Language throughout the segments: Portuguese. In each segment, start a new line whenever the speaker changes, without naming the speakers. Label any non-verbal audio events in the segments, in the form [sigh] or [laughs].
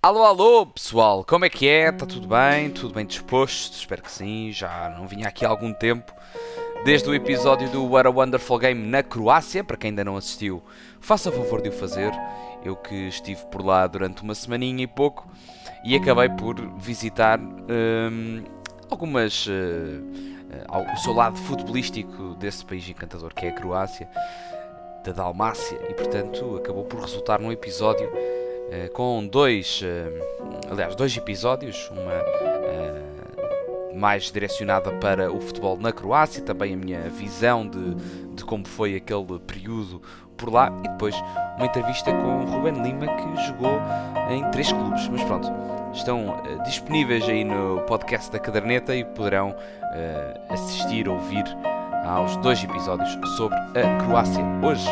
Alô, alô, pessoal, como é que é? Está tudo bem? Tudo bem disposto? Espero que sim, já não vinha aqui há algum tempo. Desde o episódio do What a Wonderful Game na Croácia, para quem ainda não assistiu, faça favor de o fazer. Eu que estive por lá durante uma semaninha e pouco e acabei por visitar hum, algumas. Uh, o seu lado futebolístico desse país encantador que é a Croácia, da Dalmácia, e portanto acabou por resultar num episódio uh, com dois. Uh, aliás, dois episódios, uma mais direcionada para o futebol na Croácia, também a minha visão de, de como foi aquele período por lá e depois uma entrevista com o Ruben Lima que jogou em três clubes. Mas pronto, estão disponíveis aí no podcast da Caderneta e poderão uh, assistir, ouvir aos dois episódios sobre a Croácia. Hoje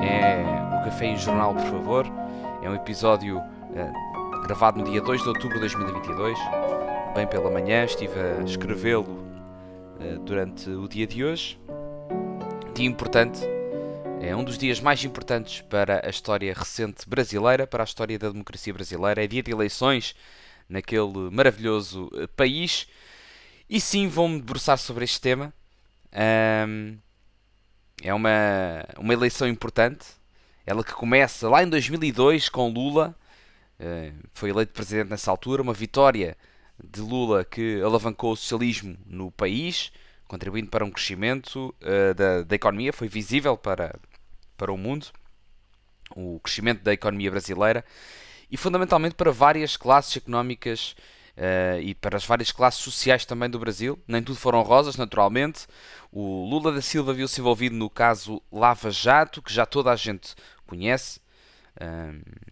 é o Café e o Jornal, por favor. É um episódio uh, gravado no dia 2 de outubro de 2022 bem pela manhã, estive a escrevê-lo uh, durante o dia de hoje. Dia importante, é um dos dias mais importantes para a história recente brasileira, para a história da democracia brasileira. É dia de eleições naquele maravilhoso uh, país. E sim, vou-me debruçar sobre este tema. Um, é uma, uma eleição importante. Ela que começa lá em 2002 com Lula. Uh, foi eleito presidente nessa altura. Uma vitória de Lula que alavancou o socialismo no país, contribuindo para um crescimento uh, da, da economia, foi visível para, para o mundo, o crescimento da economia brasileira e fundamentalmente para várias classes económicas uh, e para as várias classes sociais também do Brasil. Nem tudo foram rosas, naturalmente. O Lula da Silva viu-se envolvido no caso Lava Jato, que já toda a gente conhece.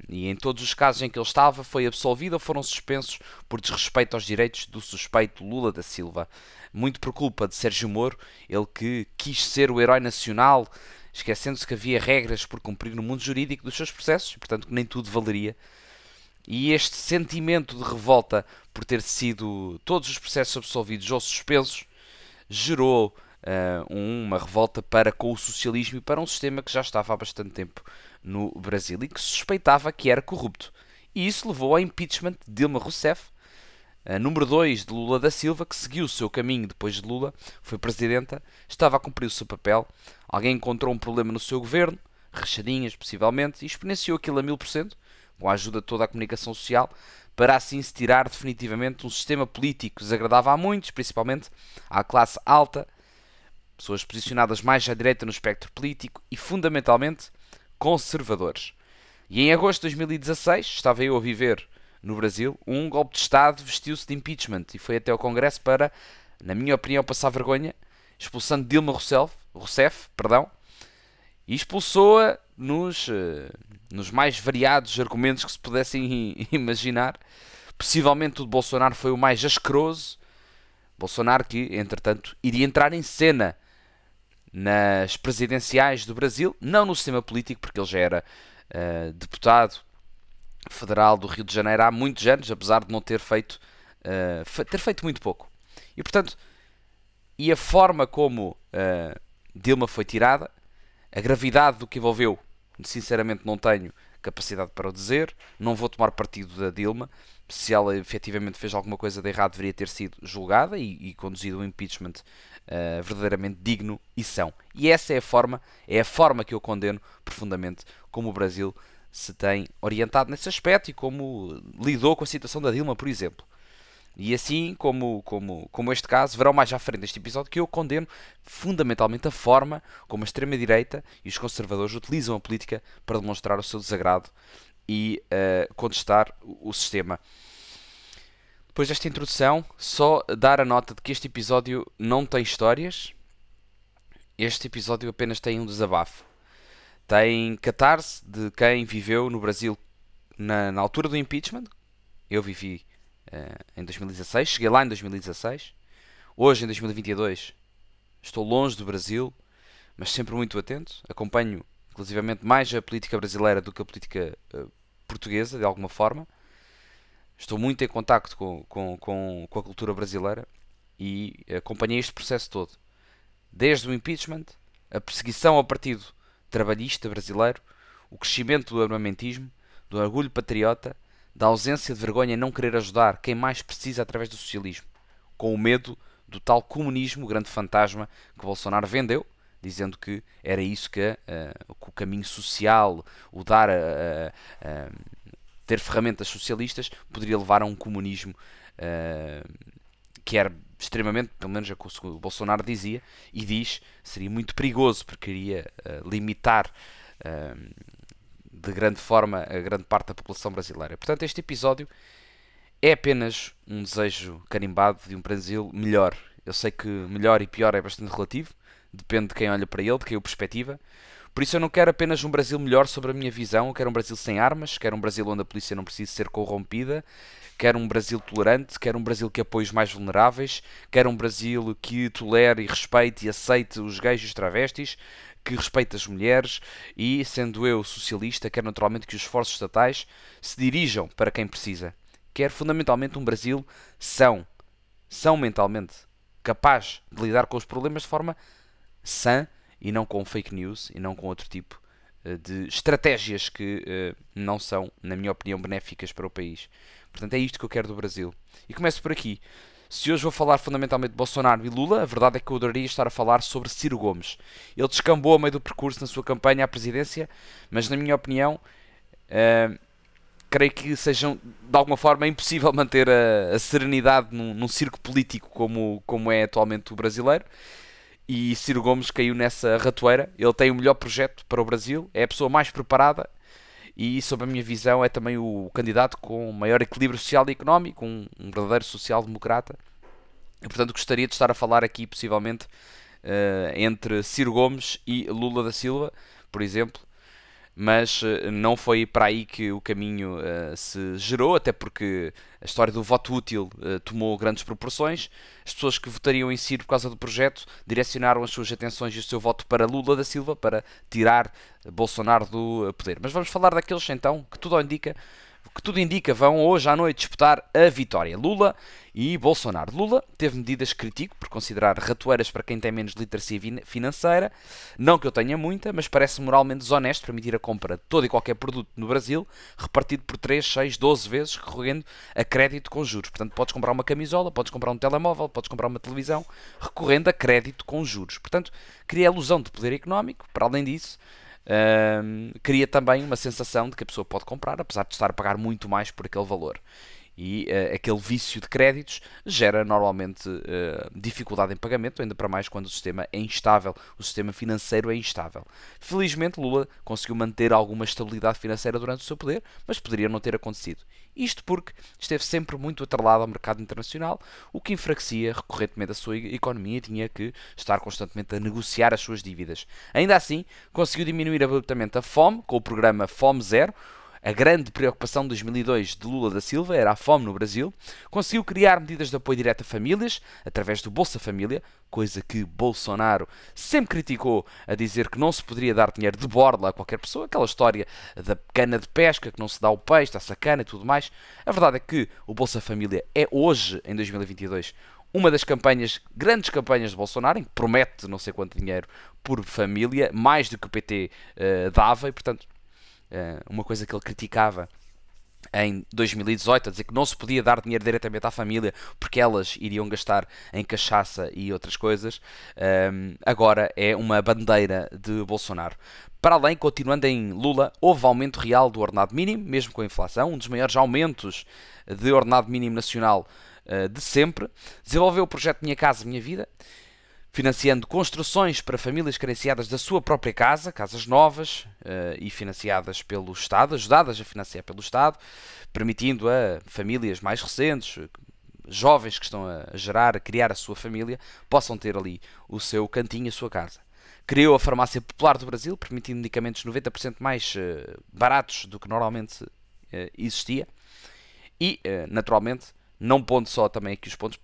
E em todos os casos em que ele estava, foi absolvido ou foram suspensos por desrespeito aos direitos do suspeito Lula da Silva. Muito por culpa de Sérgio Moro, ele que quis ser o herói nacional, esquecendo-se que havia regras por cumprir no mundo jurídico dos seus processos, portanto que nem tudo valeria. E este sentimento de revolta por ter sido todos os processos absolvidos ou suspensos gerou uh, uma revolta para com o socialismo e para um sistema que já estava há bastante tempo no Brasil e que suspeitava que era corrupto. E isso levou ao impeachment de Dilma Rousseff, número 2 de Lula da Silva, que seguiu o seu caminho depois de Lula, foi presidenta, estava a cumprir o seu papel, alguém encontrou um problema no seu governo, rachadinhas possivelmente, e exponenciou aquilo a mil por cento, com a ajuda de toda a comunicação social, para assim se tirar definitivamente um sistema político que desagradava a muitos, principalmente à classe alta, pessoas posicionadas mais à direita no espectro político e, fundamentalmente, conservadores. E em agosto de 2016, estava eu a viver no Brasil, um golpe de Estado vestiu-se de impeachment e foi até ao Congresso para, na minha opinião, passar vergonha, expulsando Dilma Rousseff, Rousseff perdão, e expulsou-a nos, uh, nos mais variados argumentos que se pudessem [laughs] imaginar. Possivelmente o de Bolsonaro foi o mais asqueroso. Bolsonaro que, entretanto, iria entrar em cena nas presidenciais do Brasil, não no sistema político, porque ele já era uh, deputado federal do Rio de Janeiro há muitos anos, apesar de não ter feito, uh, ter feito muito pouco. E portanto, e a forma como uh, Dilma foi tirada, a gravidade do que envolveu, sinceramente não tenho capacidade para o dizer, não vou tomar partido da Dilma, se ela efetivamente fez alguma coisa de errado, deveria ter sido julgada e, e conduzido um impeachment uh, verdadeiramente digno e são. E essa é a forma, é a forma que eu condeno profundamente como o Brasil se tem orientado nesse aspecto e como lidou com a situação da Dilma, por exemplo. E assim como, como, como este caso, verão mais à frente deste episódio que eu condeno fundamentalmente a forma como a extrema-direita e os conservadores utilizam a política para demonstrar o seu desagrado e uh, contestar o, o sistema. Depois desta introdução, só dar a nota de que este episódio não tem histórias. Este episódio apenas tem um desabafo. Tem catarse de quem viveu no Brasil na, na altura do impeachment. Eu vivi em 2016, cheguei lá em 2016. Hoje, em 2022, estou longe do Brasil, mas sempre muito atento. Acompanho, inclusivamente, mais a política brasileira do que a política uh, portuguesa, de alguma forma. Estou muito em contacto com, com, com, com a cultura brasileira e acompanhei este processo todo. Desde o impeachment, a perseguição ao Partido Trabalhista Brasileiro, o crescimento do armamentismo, do orgulho patriota, da ausência de vergonha em não querer ajudar quem mais precisa através do socialismo, com o medo do tal comunismo, grande fantasma que Bolsonaro vendeu, dizendo que era isso que, uh, que o caminho social, o dar a, ter ferramentas socialistas, poderia levar a um comunismo uh, que era extremamente, pelo menos é o que o Bolsonaro dizia, e diz, seria muito perigoso, porque iria uh, limitar de grande forma a grande parte da população brasileira. Portanto, este episódio é apenas um desejo carimbado de um Brasil melhor. Eu sei que melhor e pior é bastante relativo, depende de quem olha para ele, de quem o perspectiva. Por isso eu não quero apenas um Brasil melhor sobre a minha visão, eu quero um Brasil sem armas, quero um Brasil onde a polícia não precisa ser corrompida, quero um Brasil tolerante, quero um Brasil que apoie os mais vulneráveis, quero um Brasil que tolere e respeite e aceite os gays e os travestis, que respeite as mulheres e, sendo eu socialista, quero naturalmente que os esforços estatais se dirijam para quem precisa. Quero fundamentalmente um Brasil são, são mentalmente, capaz de lidar com os problemas de forma sã e não com fake news e não com outro tipo uh, de estratégias que uh, não são, na minha opinião, benéficas para o país. Portanto, é isto que eu quero do Brasil. E começo por aqui. Se hoje vou falar fundamentalmente de Bolsonaro e Lula, a verdade é que eu adoraria estar a falar sobre Ciro Gomes. Ele descambou a meio do percurso na sua campanha à presidência, mas na minha opinião, uh, creio que sejam de alguma forma impossível [laughs] manter a, a serenidade num, num circo político como, como é atualmente o brasileiro e Ciro Gomes caiu nessa ratoeira. Ele tem o melhor projeto para o Brasil, é a pessoa mais preparada e, sob a minha visão, é também o candidato com maior equilíbrio social e económico, um, um verdadeiro social-democrata. E, portanto, gostaria de estar a falar aqui, possivelmente, uh, entre Ciro Gomes e Lula da Silva, por exemplo, mas uh, não foi para aí que o caminho uh, se gerou, até porque a história do voto útil uh, tomou grandes proporções. As pessoas que votariam em si por causa do projeto direcionaram as suas atenções e o seu voto para Lula da Silva para tirar Bolsonaro do poder. Mas vamos falar daqueles então que tudo indica que tudo indica vão hoje à noite disputar a vitória. Lula e Bolsonaro. Lula teve medidas que critico por considerar ratoeiras para quem tem menos literacia financeira. Não que eu tenha muita, mas parece moralmente desonesto permitir a compra de todo e qualquer produto no Brasil repartido por 3, 6, 12 vezes, recorrendo a crédito com juros. Portanto, podes comprar uma camisola, podes comprar um telemóvel, podes comprar uma televisão, recorrendo a crédito com juros. Portanto, cria a ilusão de poder económico. Para além disso, cria também uma sensação de que a pessoa pode comprar, apesar de estar a pagar muito mais por aquele valor. E uh, aquele vício de créditos gera normalmente uh, dificuldade em pagamento, ainda para mais quando o sistema é instável, o sistema financeiro é instável. Felizmente, Lula conseguiu manter alguma estabilidade financeira durante o seu poder, mas poderia não ter acontecido. Isto porque esteve sempre muito atrelado ao mercado internacional, o que enfraquecia recorrentemente a sua economia e tinha que estar constantemente a negociar as suas dívidas. Ainda assim, conseguiu diminuir abruptamente a fome com o programa Fome Zero, a grande preocupação de 2002 de Lula da Silva era a fome no Brasil, conseguiu criar medidas de apoio direto a famílias, através do Bolsa Família, coisa que Bolsonaro sempre criticou, a dizer que não se poderia dar dinheiro de borla a qualquer pessoa, aquela história da cana de pesca, que não se dá o peixe, a cana e tudo mais. A verdade é que o Bolsa Família é hoje, em 2022, uma das campanhas, grandes campanhas de Bolsonaro, em que promete não sei quanto dinheiro por família, mais do que o PT uh, eh, dava, e portanto uma coisa que ele criticava em 2018 a dizer que não se podia dar dinheiro diretamente à família porque elas iriam gastar em cachaça e outras coisas, um, eh, agora é uma bandeira de Bolsonaro. Para além, continuando em Lula, houve aumento real do ordenado mínimo, mesmo com a inflação, um dos maiores aumentos de ordenado mínimo nacional uh, de sempre. Desenvolveu o projeto Minha Casa Minha Vida financiando construções para famílias carenciadas da sua própria casa, casas novas uh, e financiadas pelo Estado, ajudadas a financiar pelo Estado, permitindo a famílias mais recentes, jovens que estão a gerar, a criar a sua família, possam ter ali o seu cantinho, a sua casa. Criou a farmácia popular do Brasil, permitindo medicamentos 90% mais uh, baratos do que normalmente uh, existia. E, naturalmente, não pondo só também aqui os pontos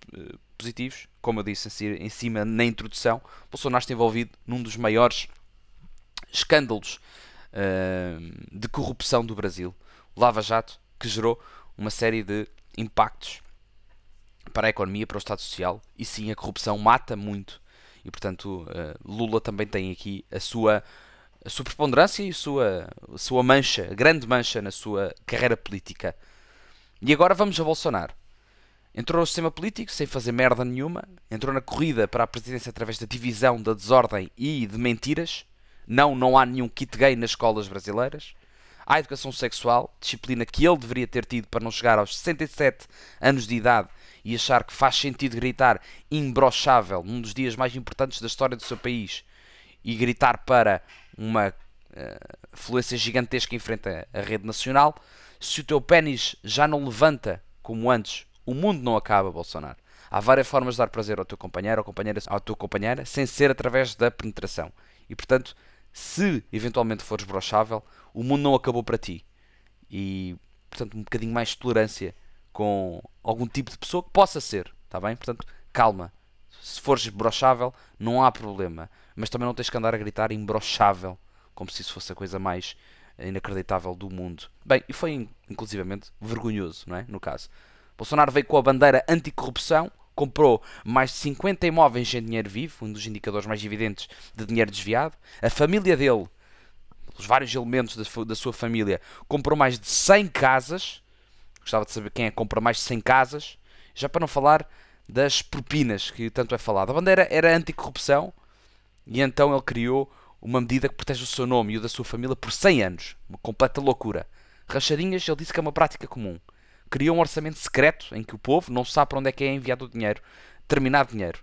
positivos, como eu disse em cima na introdução, Bolsonaro está envolvido num dos maiores escândalos uh, de corrupção do Brasil, o Lava Jato, que gerou uma série de impactos para a economia, para o Estado Social, e sim, a corrupção mata muito. E portanto, uh, Lula também tem aqui a sua, a sua preponderância e a sua, a sua mancha, a grande mancha na sua carreira política. E agora vamos a Bolsonaro. Entrou no sistema político sem fazer merda nenhuma, entrou na corrida para a presidência através da divisão, da desordem e de mentiras. Não, não há nenhum kit gay nas escolas brasileiras. Há educação sexual, disciplina que ele deveria ter tido para não chegar aos 67 anos de idade e achar que faz sentido gritar imbrochável num dos dias mais importantes da história do seu país e gritar para uma uh, fluência gigantesca em frente à rede nacional. Se o teu pênis já não levanta como antes, o mundo não acaba, Bolsonaro. Há várias formas de dar prazer ao teu companheiro ou companheira, à tua companheira sem ser através da penetração. E portanto, se eventualmente fores brochável, o mundo não acabou para ti. E portanto, um bocadinho mais de tolerância com algum tipo de pessoa que possa ser, está bem? Portanto, calma. Se fores brochável, não há problema. Mas também não tens que andar a gritar imbrochável, como se isso fosse a coisa mais inacreditável do mundo. Bem, e foi inclusivamente vergonhoso, não é? No caso. Bolsonaro veio com a bandeira anticorrupção, comprou mais de 50 imóveis em dinheiro vivo, um dos indicadores mais evidentes de dinheiro desviado. A família dele, os vários elementos da sua família, comprou mais de 100 casas Gostava de saber quem é que compra mais de 100 casas. Já para não falar das propinas, que tanto é falado. A bandeira era anticorrupção e então ele criou uma medida que protege o seu nome e o da sua família por 100 anos. Uma completa loucura. Rachadinhas, ele disse que é uma prática comum. Criou um orçamento secreto em que o povo não sabe para onde é que é enviado o dinheiro, determinado dinheiro.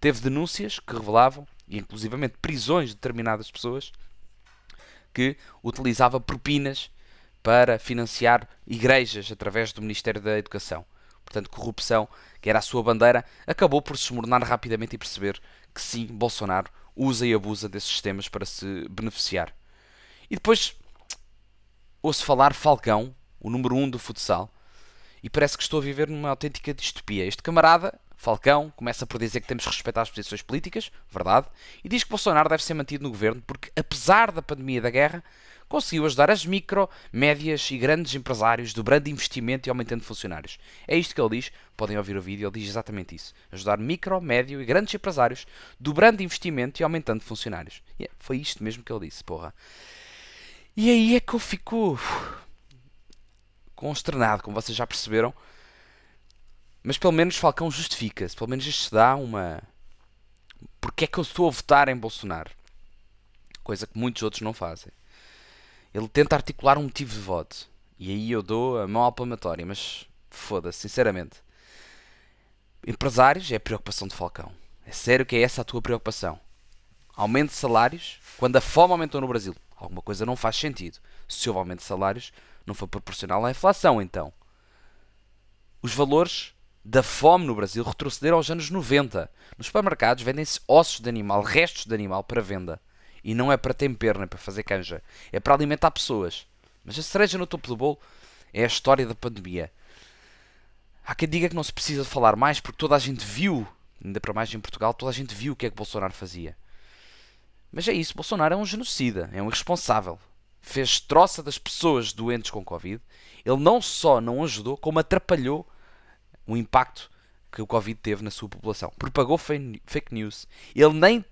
Teve denúncias que revelavam, e inclusivamente prisões de determinadas pessoas, que utilizava propinas para financiar igrejas através do Ministério da Educação. Portanto, corrupção, que era a sua bandeira, acabou por se esmornar rapidamente e perceber que sim, Bolsonaro usa e abusa desses sistemas para se beneficiar. E depois ouço falar Falcão, o número 1 um do futsal, e parece que estou a viver numa autêntica distopia. Este camarada, Falcão, começa por dizer que temos que respeitar as posições políticas, verdade, e diz que Bolsonaro deve ser mantido no governo porque, apesar da pandemia e da guerra, conseguiu ajudar as micro, médias e grandes empresários, dobrando investimento e aumentando funcionários. É isto que ele diz, podem ouvir o vídeo, ele diz exatamente isso. Ajudar micro, médio e grandes empresários, dobrando investimento e aumentando funcionários. E foi isto mesmo que ele disse, porra. E aí é que eu fico consternado, como vocês já perceberam. Mas pelo menos Falcão justifica-se, pelo menos isto dá uma. Porque é que eu estou a votar em Bolsonaro? Coisa que muitos outros não fazem ele tenta articular um motivo de voto. E aí eu dou a mão à palmatória, mas foda-se, sinceramente. Empresários é a preocupação de Falcão. É sério que é essa a tua preocupação? Aumento de salários quando a fome aumentou no Brasil. Alguma coisa não faz sentido. Se houve aumento de salários, não foi proporcional à inflação, então. Os valores da fome no Brasil retrocederam aos anos 90. Nos supermercados vendem-se ossos de animal, restos de animal para venda. E não é para tempero, nem para fazer canja. É para alimentar pessoas. Mas a cereja no topo do bolo é a história da pandemia. Há quem diga que não se precisa falar mais porque toda a gente viu, ainda para mais em Portugal, toda a gente viu o que é que Bolsonaro fazia. Mas é isso, Bolsonaro é um genocida, é um irresponsável. Fez troça das pessoas doentes com Covid. Ele não só não ajudou, como atrapalhou o impacto que o Covid teve na sua população. Propagou fake news. Ele nem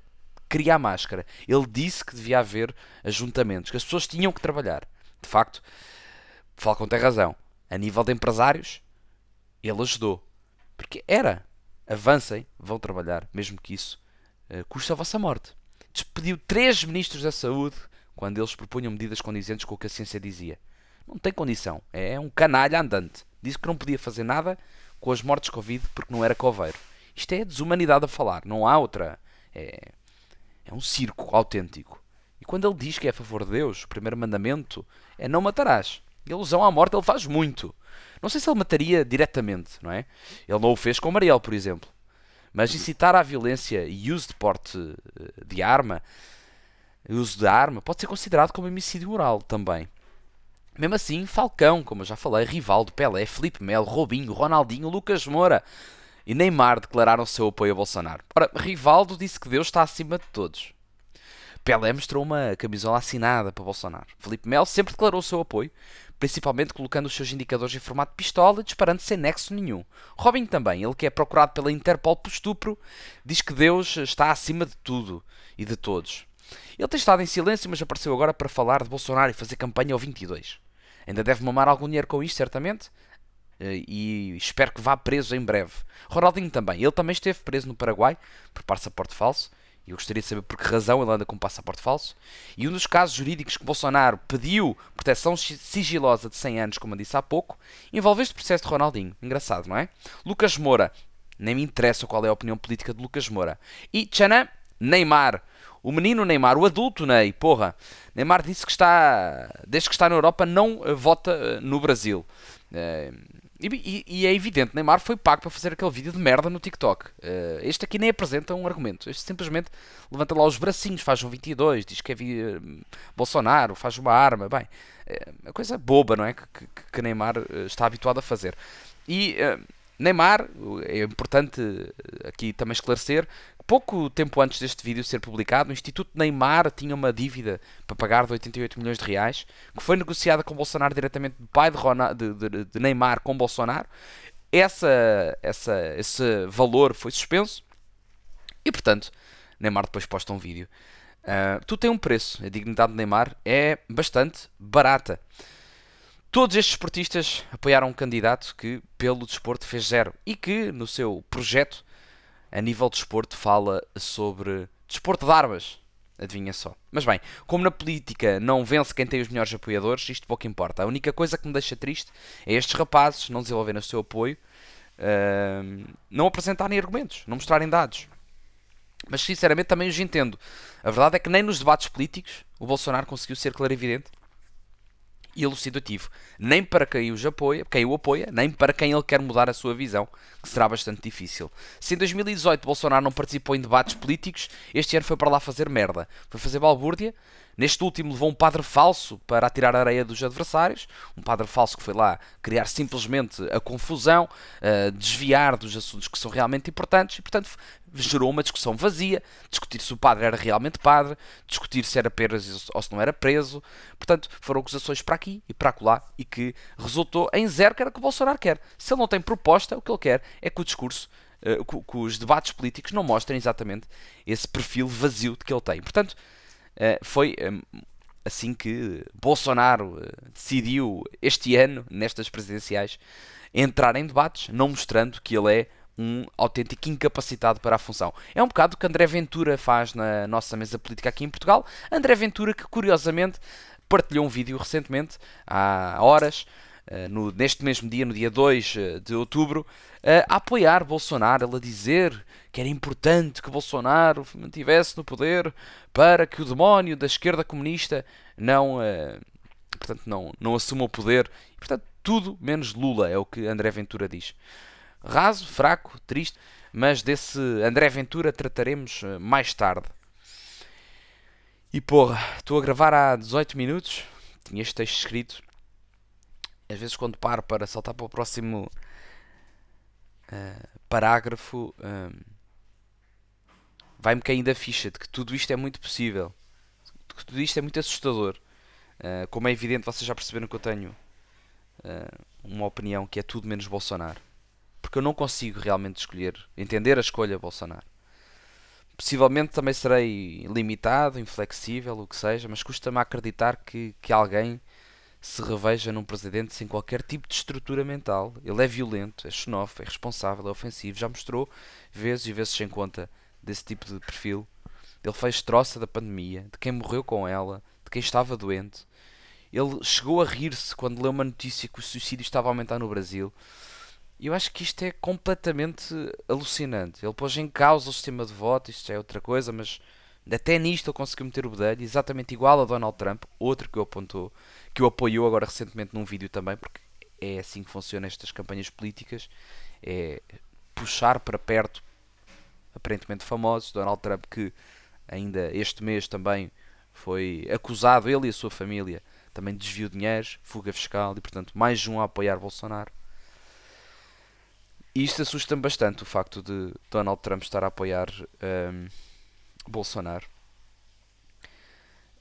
queria a máscara. Ele disse que devia haver ajuntamentos, que as pessoas tinham que trabalhar. De facto, Falcão tem razão. A nível de empresários, ele ajudou. Porque era. Avancem, vão trabalhar, mesmo que isso uh, custe a vossa morte. Despediu três ministros da saúde quando eles propunham medidas condizentes com o que a ciência dizia. Não tem condição. É um canalha andante. Disse que não podia fazer nada com as mortes Covid porque não era coveiro. Isto é desumanidade a falar. Não há outra. É, é um circo autêntico. E quando ele diz que é a favor de Deus, o primeiro mandamento é não matarás. E a alusão à morte ele faz muito. Não sei se ele mataria diretamente, não é? Ele não o fez com Mariel, por exemplo. Mas incitar à violência e uso de porte eh, de arma, uso de arma, pode ser considerado como homicídio moral também. Mesmo assim, Falcão, como eu já falei, Rivaldo, Pelé, Felipe Melo, Robinho, Ronaldinho, Lucas Moura, e Neymar declararam seu apoio a Bolsonaro. Ora, Rivaldo disse que Deus está acima de todos. Pelé mostrou uma camisola assinada para Bolsonaro. Felipe Melo sempre declarou o seu apoio, principalmente colocando os seus indicadores em formato de pistola e disparando sem nexo nenhum. Robin também, ele que é procurado pela Interpol por estupro, diz que Deus está acima de tudo e de todos. Ele tem estado em silêncio, mas apareceu agora para falar de Bolsonaro e fazer campanha ao 22. Ainda deve mamar algum dinheiro com isto, certamente, e espero que vá preso em breve. Ronaldinho também. Ele também esteve preso no Paraguai por passaporte falso. E eu gostaria de saber por que razão ele anda com passaporte falso. E um dos casos jurídicos que Bolsonaro pediu proteção sigilosa de 100 anos, como eu disse há pouco, envolve este processo de Ronaldinho. Engraçado, não é? Lucas Moura. Nem me interessa qual é a opinião política de Lucas Moura. E Tchanã, Neymar. O menino Neymar, o adulto Ney, porra. Neymar disse que está, desde que está na Europa, não eh, vota eh, no Brasil. Eh, e, e, é evidente, Neymar foi pago para fazer aquele vídeo de merda no TikTok. Este aqui nem apresenta um argumento. Este simplesmente levanta lá os bracinhos, faz um 22, diz que é Bolsonaro, faz uma arma. Bem, é uma coisa boba, não é? Que, que, Neymar está habituado a fazer. E Neymar, é importante aqui também esclarecer, pouco tempo antes deste vídeo ser publicado, o Instituto Neymar tinha uma dívida para pagar de 88 milhões de reais, que foi negociada com Bolsonaro diretamente do pai de, de, de, de Neymar com Bolsonaro. Essa, essa, esse valor foi suspenso e, portanto, Neymar depois posta um vídeo. Uh, tu tem um preço, a dignidade de Neymar é bastante barata. Todos estes esportistas apoiaram um candidato que, pelo desporto, fez zero e que, no seu projeto, a nível de desporto, fala sobre desporto de armas. Adivinha só. Mas bem, como na política não vence quem tem os melhores apoiadores, isto pouco importa. A única coisa que me deixa triste é estes rapazes não desenvolverem o seu apoio, uh, não apresentarem argumentos, não mostrarem dados. Mas sinceramente também os entendo. A verdade é que nem nos debates políticos o Bolsonaro conseguiu ser clarividente e elucidativo, nem para quem, os apoia, quem o apoia, nem para quem ele quer mudar a sua visão, que será bastante difícil. Se em 2018 Bolsonaro não participou em debates políticos, este ano foi para lá fazer merda. Foi fazer balbúrdia, Neste último levou um padre falso para atirar a areia dos adversários, um padre falso que foi lá criar simplesmente a confusão, uh, desviar dos assuntos que são realmente importantes e, portanto, gerou uma discussão vazia, discutir se o padre era realmente padre, discutir se era preso ou se não era preso. Portanto, foram acusações para aqui e para acolá e que resultou em zero que era o que o Bolsonaro quer. Se ele não tem proposta, o que ele quer é que o discurso Uh, que, os debates políticos não mostrem exatamente esse perfil vazio de que ele tem. Portanto, foi um, assim que Bolsonaro uh, decidiu este ano, nestas presidenciais, entrar em debates, não mostrando que ele é um autêntico incapacitado para a função. É um bocado o que André Ventura faz na nossa mesa política aqui em Portugal. André Ventura, que curiosamente partilhou um vídeo recentemente, há horas, eh, no, neste mesmo dia, no dia 2 eh, de outubro, eh, a apoiar Bolsonaro, ele a dizer que era importante que Bolsonaro mantivesse no poder para que o demónio da esquerda comunista não, portanto, não, não assuma o poder. portanto, tudo menos Lula, é o que André Ventura diz raso, fraco, triste, mas desse André Ventura trataremos eh, mais tarde. E porra, estou a gravar há 18 minutos, tinha este texto escrito. Às vezes quando paro para saltar para o próximo uh, parágrafo, uh, vai-me caindo a ficha de que tudo isto é muito possível. De que tudo isto é muito assustador. Uh, como é evidente, vocês já perceberam que eu tenho uma opinião que é tudo menos Bolsonaro porque eu não consigo realmente escolher, entender a escolha Bolsonaro. Possivelmente também serei limitado, inflexível, o que seja, mas custa-me acreditar que, que alguém se reveja num presidente sem qualquer tipo de estrutura mental. Ele é violento, é xenófobo, é responsável, é ofensivo. Já mostrou vezes e vezes sem conta desse tipo de perfil. Ele fez troça da pandemia, de quem morreu com ela, de quem estava doente. Ele chegou a rir-se quando leu uma notícia que o suicídio estava a aumentar no Brasil. E eu acho que isto é completamente alucinante. Ele pôs em causa o sistema de voto, isto é outra coisa, mas até nisto ele conseguiu meter o bedelho, exatamente igual a Donald Trump, outro que o apontou, que o apoiou agora recentemente num vídeo também, porque é assim que funcionam estas campanhas políticas, é puxar para perto aparentemente famosos, Donald Trump que ainda este mês também foi acusado, ele e a sua família, também de desvio de dinheiros, fuga fiscal e portanto mais um a apoiar Bolsonaro. E isto assusta-me bastante, o facto de Donald Trump estar a apoiar um, Bolsonaro.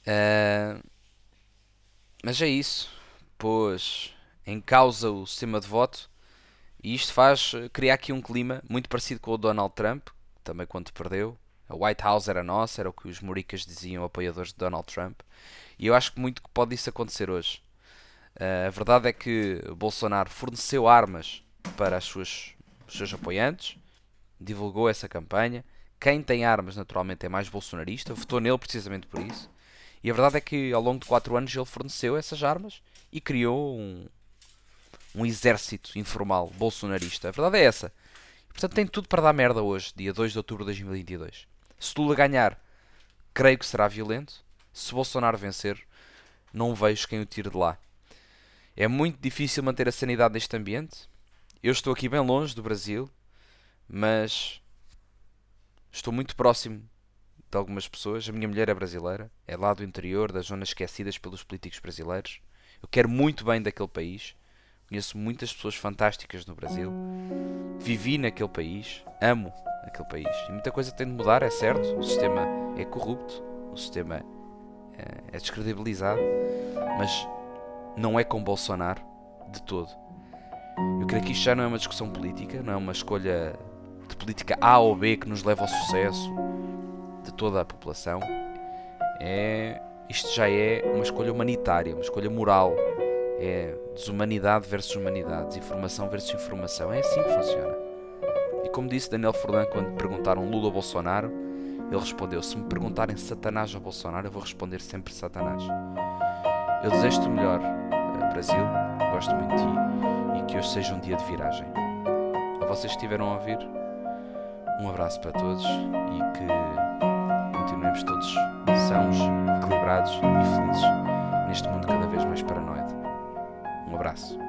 Uh, mas é isso. Pôs em causa o sistema de voto e isto faz criar aqui um clima muito parecido com o Donald Trump, também quando perdeu. A White House era nossa, era o que os moricas diziam, apoiadores de Donald Trump. E eu acho que muito que pode isso acontecer hoje. Uh, a verdade é que Bolsonaro forneceu armas para as suas, os seus apoiantes, divulgou essa campanha. Quem tem armas, naturalmente, é mais bolsonarista, votou nele precisamente por isso. E a verdade é que ao longo de 4 anos ele forneceu essas armas e criou um, um exército informal bolsonarista. A verdade é essa. Portanto, tem tudo para dar merda hoje, dia 2 de outubro de 2022. Se Lula ganhar, creio que será violento. Se Bolsonaro vencer, não vejo quem o tire de lá. É muito difícil manter a sanidade neste ambiente. Eu estou aqui bem longe do Brasil, mas estou muito próximo de algumas pessoas. A minha mulher é brasileira, é lá do interior, das zonas esquecidas pelos políticos brasileiros. Eu quero muito bem daquele país. Conheço muitas pessoas fantásticas no Brasil. Vivi naquele país, amo aquele país. E muita coisa tem de mudar, é certo. O sistema é corrupto, o sistema é, é descredibilizado, mas não é com Bolsonaro de todo. Eu creio que isto já não é uma discussão política, não é uma escolha política A ou B que nos leva ao sucesso de toda a população. É, isto já é uma escolha humanitária, uma escolha moral é desumanidade versus humanidade, desinformação versus informação. É assim que funciona. E como disse Daniel Furlan quando perguntaram Lula ou Bolsonaro, ele respondeu: Se me perguntarem Satanás ou Bolsonaro, eu vou responder sempre Satanás. Eu desejo-te o melhor, eh, Brasil. Gosto muito de ti e que hoje seja um dia de viragem. A vocês que estiveram a ouvir, um abraço para todos e que continuemos todos sãos, equilibrados e felizes neste mundo cada vez mais paranoide. Um abraço.